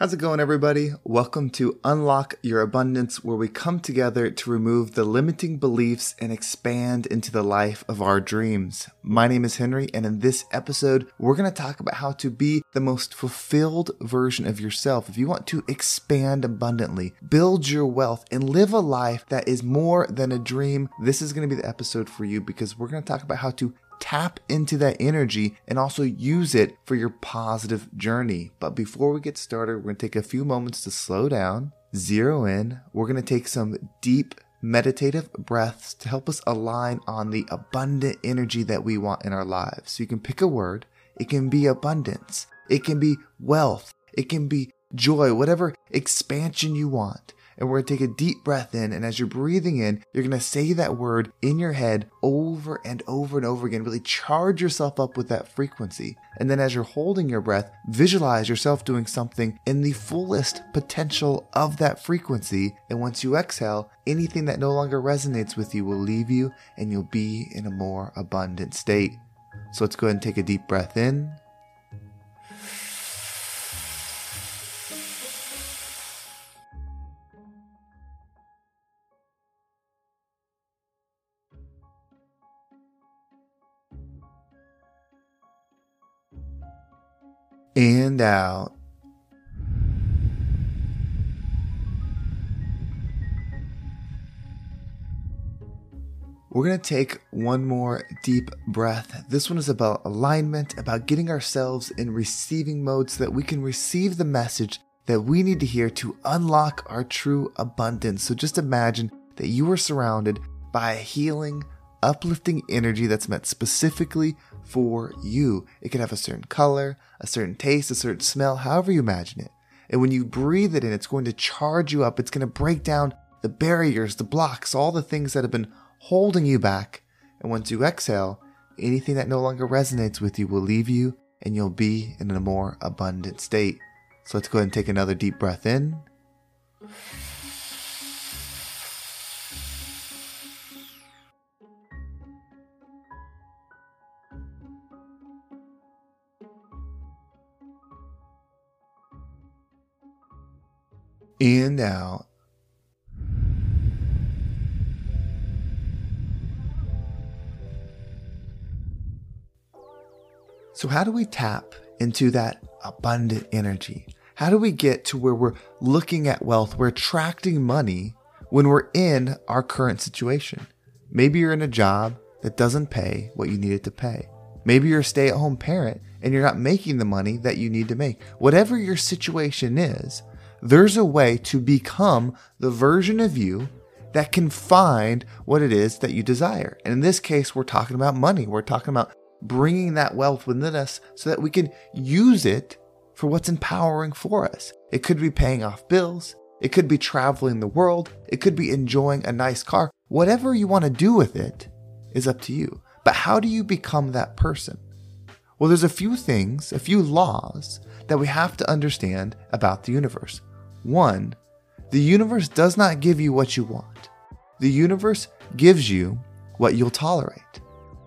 How's it going, everybody? Welcome to Unlock Your Abundance, where we come together to remove the limiting beliefs and expand into the life of our dreams. My name is Henry, and in this episode, we're going to talk about how to be the most fulfilled version of yourself. If you want to expand abundantly, build your wealth, and live a life that is more than a dream, this is going to be the episode for you because we're going to talk about how to tap into that energy and also use it for your positive journey. But before we get started, we're going to take a few moments to slow down, zero in. We're going to take some deep meditative breaths to help us align on the abundant energy that we want in our lives. So you can pick a word. It can be abundance. It can be wealth. It can be joy, whatever expansion you want and we're going to take a deep breath in. And as you're breathing in, you're going to say that word in your head over and over and over again. Really charge yourself up with that frequency. And then as you're holding your breath, visualize yourself doing something in the fullest potential of that frequency. And once you exhale, anything that no longer resonates with you will leave you and you'll be in a more abundant state. So let's go ahead and take a deep breath in. And out. We're going to take one more deep breath. This one is about alignment, about getting ourselves in receiving mode so that we can receive the message that we need to hear to unlock our true abundance. So just imagine that you are surrounded by a healing, uplifting energy that's meant specifically for you. It can have a certain color, a certain taste, a certain smell, however you imagine it. And when you breathe it in, it's going to charge you up. It's going to break down the barriers, the blocks, all the things that have been holding you back. And once you exhale, anything that no longer resonates with you will leave you and you'll be in a more abundant state. So let's go ahead and take another deep breath in. And out. So, how do we tap into that abundant energy? How do we get to where we're looking at wealth, we're attracting money when we're in our current situation? Maybe you're in a job that doesn't pay what you need it to pay. Maybe you're a stay at home parent and you're not making the money that you need to make. Whatever your situation is, there's a way to become the version of you that can find what it is that you desire. And in this case, we're talking about money. We're talking about bringing that wealth within us so that we can use it for what's empowering for us. It could be paying off bills. It could be traveling the world. It could be enjoying a nice car. Whatever you want to do with it is up to you. But how do you become that person? Well, there's a few things, a few laws that we have to understand about the universe. One, the universe does not give you what you want. The universe gives you what you'll tolerate.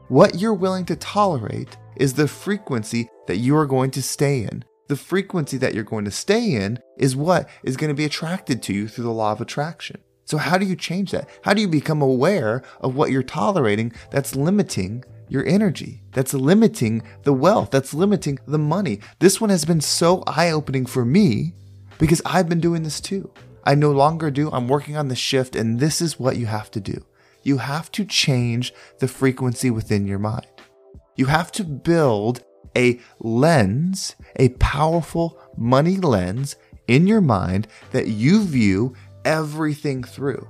What you're willing to tolerate is the frequency that you are going to stay in. The frequency that you're going to stay in is what is going to be attracted to you through the law of attraction. So, how do you change that? How do you become aware of what you're tolerating that's limiting your energy, that's limiting the wealth, that's limiting the money? This one has been so eye opening for me because I've been doing this too. I no longer do. I'm working on the shift, and this is what you have to do. You have to change the frequency within your mind. You have to build a lens, a powerful money lens in your mind that you view everything through.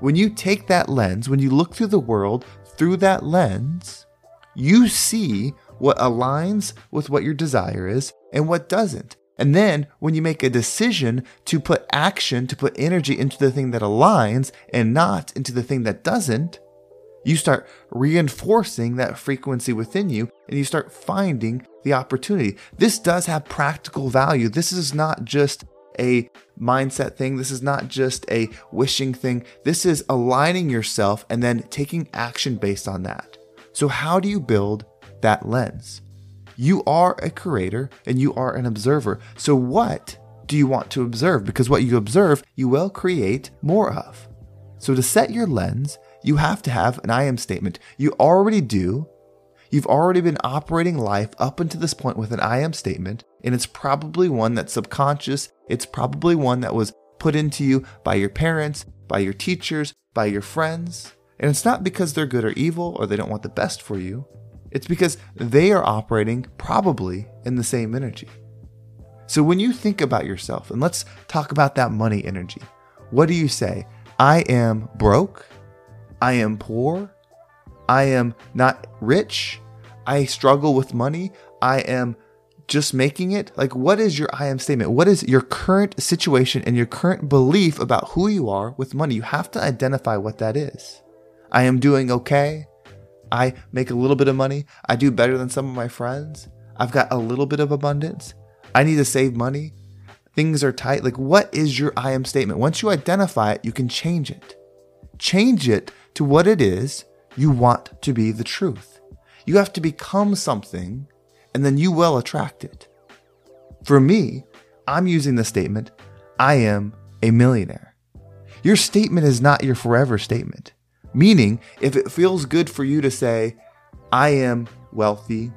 When you take that lens, when you look through the world through that lens, you see what aligns with what your desire is and what doesn't. And then when you make a decision to put action, to put energy into the thing that aligns and not into the thing that doesn't, you start reinforcing that frequency within you and you start finding the opportunity. This does have practical value. This is not just a mindset thing. This is not just a wishing thing. This is aligning yourself and then taking action based on that. So, how do you build that lens? You are a creator and you are an observer. So, what do you want to observe? Because what you observe, you will create more of. So, to set your lens, you have to have an I am statement. You already do. You've already been operating life up until this point with an I am statement, and it's probably one that's subconscious. It's probably one that was put into you by your parents, by your teachers, by your friends. And it's not because they're good or evil or they don't want the best for you. It's because they are operating probably in the same energy. So when you think about yourself, and let's talk about that money energy, what do you say? I am broke. I am poor. I am not rich. I struggle with money. I am just making it. Like, what is your I am statement? What is your current situation and your current belief about who you are with money? You have to identify what that is. I am doing okay. I make a little bit of money. I do better than some of my friends. I've got a little bit of abundance. I need to save money. Things are tight. Like, what is your I am statement? Once you identify it, you can change it. Change it to what it is you want to be the truth. You have to become something, and then you will attract it. For me, I'm using the statement, I am a millionaire. Your statement is not your forever statement. Meaning, if it feels good for you to say, I am wealthy,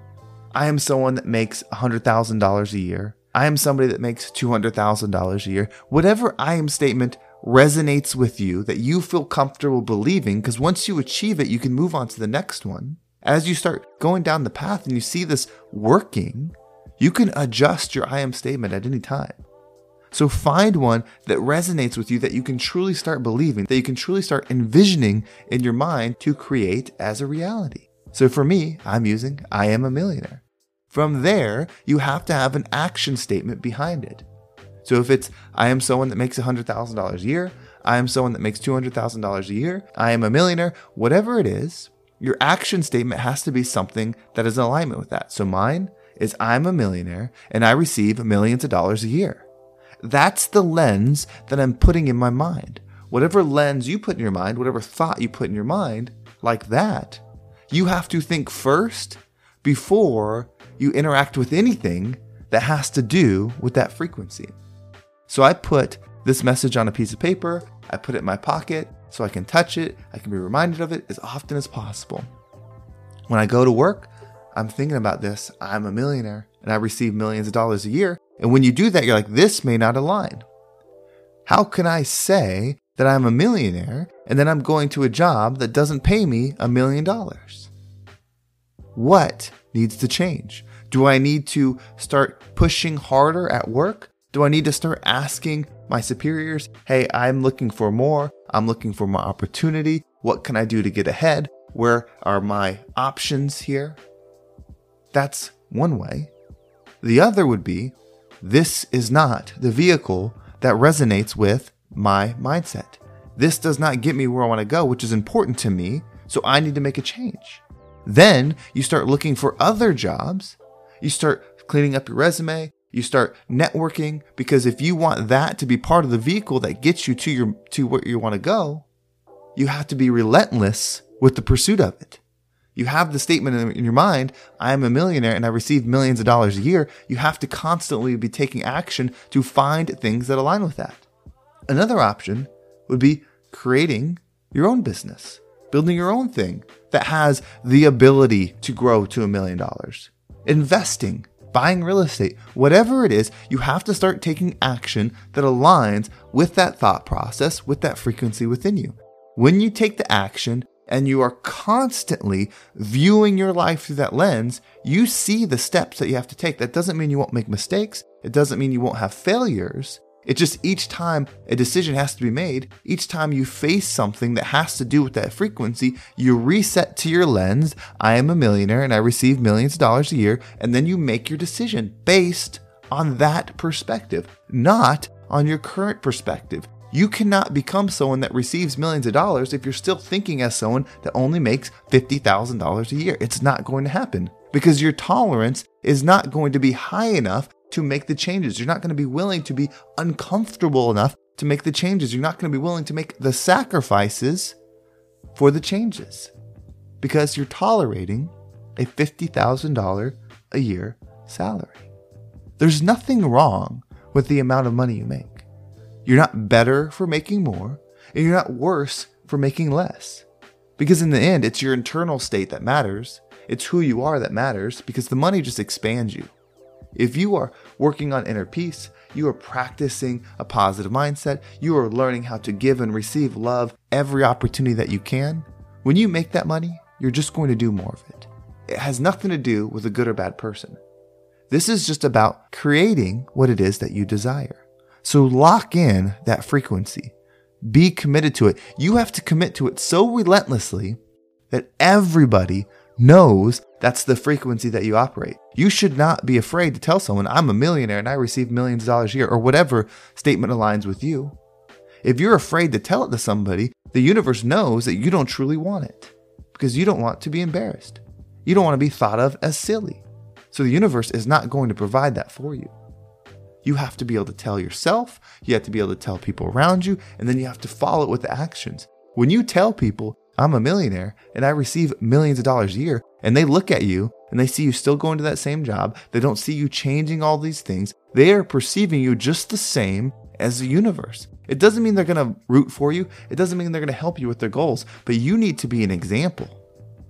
I am someone that makes $100,000 a year, I am somebody that makes $200,000 a year, whatever I am statement resonates with you that you feel comfortable believing, because once you achieve it, you can move on to the next one. As you start going down the path and you see this working, you can adjust your I am statement at any time. So find one that resonates with you that you can truly start believing, that you can truly start envisioning in your mind to create as a reality. So for me, I'm using I am a millionaire. From there, you have to have an action statement behind it. So if it's I am someone that makes $100,000 a year, I am someone that makes $200,000 a year, I am a millionaire, whatever it is, your action statement has to be something that is in alignment with that. So mine is I'm a millionaire and I receive millions of dollars a year. That's the lens that I'm putting in my mind. Whatever lens you put in your mind, whatever thought you put in your mind, like that, you have to think first before you interact with anything that has to do with that frequency. So I put this message on a piece of paper, I put it in my pocket so I can touch it, I can be reminded of it as often as possible. When I go to work, I'm thinking about this. I'm a millionaire and I receive millions of dollars a year. And when you do that, you're like, this may not align. How can I say that I'm a millionaire and then I'm going to a job that doesn't pay me a million dollars? What needs to change? Do I need to start pushing harder at work? Do I need to start asking my superiors, hey, I'm looking for more. I'm looking for more opportunity. What can I do to get ahead? Where are my options here? That's one way. The other would be this is not the vehicle that resonates with my mindset. This does not get me where I want to go, which is important to me. So I need to make a change. Then you start looking for other jobs. You start cleaning up your resume. You start networking because if you want that to be part of the vehicle that gets you to your to where you want to go, you have to be relentless with the pursuit of it you have the statement in your mind, I am a millionaire and I receive millions of dollars a year, you have to constantly be taking action to find things that align with that. Another option would be creating your own business, building your own thing that has the ability to grow to a million dollars, investing, buying real estate, whatever it is, you have to start taking action that aligns with that thought process, with that frequency within you. When you take the action, and you are constantly viewing your life through that lens, you see the steps that you have to take. That doesn't mean you won't make mistakes. It doesn't mean you won't have failures. It's just each time a decision has to be made, each time you face something that has to do with that frequency, you reset to your lens. I am a millionaire and I receive millions of dollars a year. And then you make your decision based on that perspective, not on your current perspective. You cannot become someone that receives millions of dollars if you're still thinking as someone that only makes $50,000 a year. It's not going to happen because your tolerance is not going to be high enough to make the changes. You're not going to be willing to be uncomfortable enough to make the changes. You're not going to be willing to make the sacrifices for the changes because you're tolerating a $50,000 a year salary. There's nothing wrong with the amount of money you make. You're not better for making more, and you're not worse for making less. Because in the end, it's your internal state that matters. It's who you are that matters because the money just expands you. If you are working on inner peace, you are practicing a positive mindset, you are learning how to give and receive love every opportunity that you can. When you make that money, you're just going to do more of it. It has nothing to do with a good or bad person. This is just about creating what it is that you desire. So lock in that frequency. Be committed to it. You have to commit to it so relentlessly that everybody knows that's the frequency that you operate. You should not be afraid to tell someone, I'm a millionaire and I receive millions of dollars a year, or whatever statement aligns with you. If you're afraid to tell it to somebody, the universe knows that you don't truly want it because you don't want to be embarrassed. You don't want to be thought of as silly. So the universe is not going to provide that for you. You have to be able to tell yourself, you have to be able to tell people around you, and then you have to follow it with the actions. When you tell people, I'm a millionaire and I receive millions of dollars a year, and they look at you and they see you still going to that same job, they don't see you changing all these things, they are perceiving you just the same as the universe. It doesn't mean they're going to root for you, it doesn't mean they're going to help you with their goals, but you need to be an example.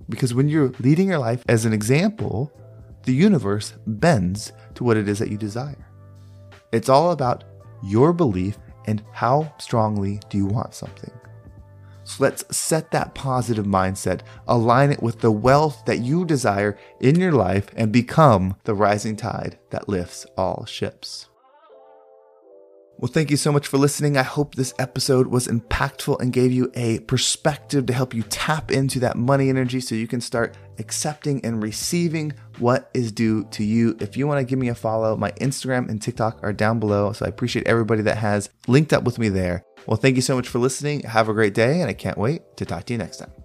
Because when you're leading your life as an example, the universe bends to what it is that you desire. It's all about your belief and how strongly do you want something. So let's set that positive mindset, align it with the wealth that you desire in your life, and become the rising tide that lifts all ships. Well, thank you so much for listening. I hope this episode was impactful and gave you a perspective to help you tap into that money energy so you can start accepting and receiving what is due to you. If you want to give me a follow, my Instagram and TikTok are down below. So I appreciate everybody that has linked up with me there. Well, thank you so much for listening. Have a great day, and I can't wait to talk to you next time.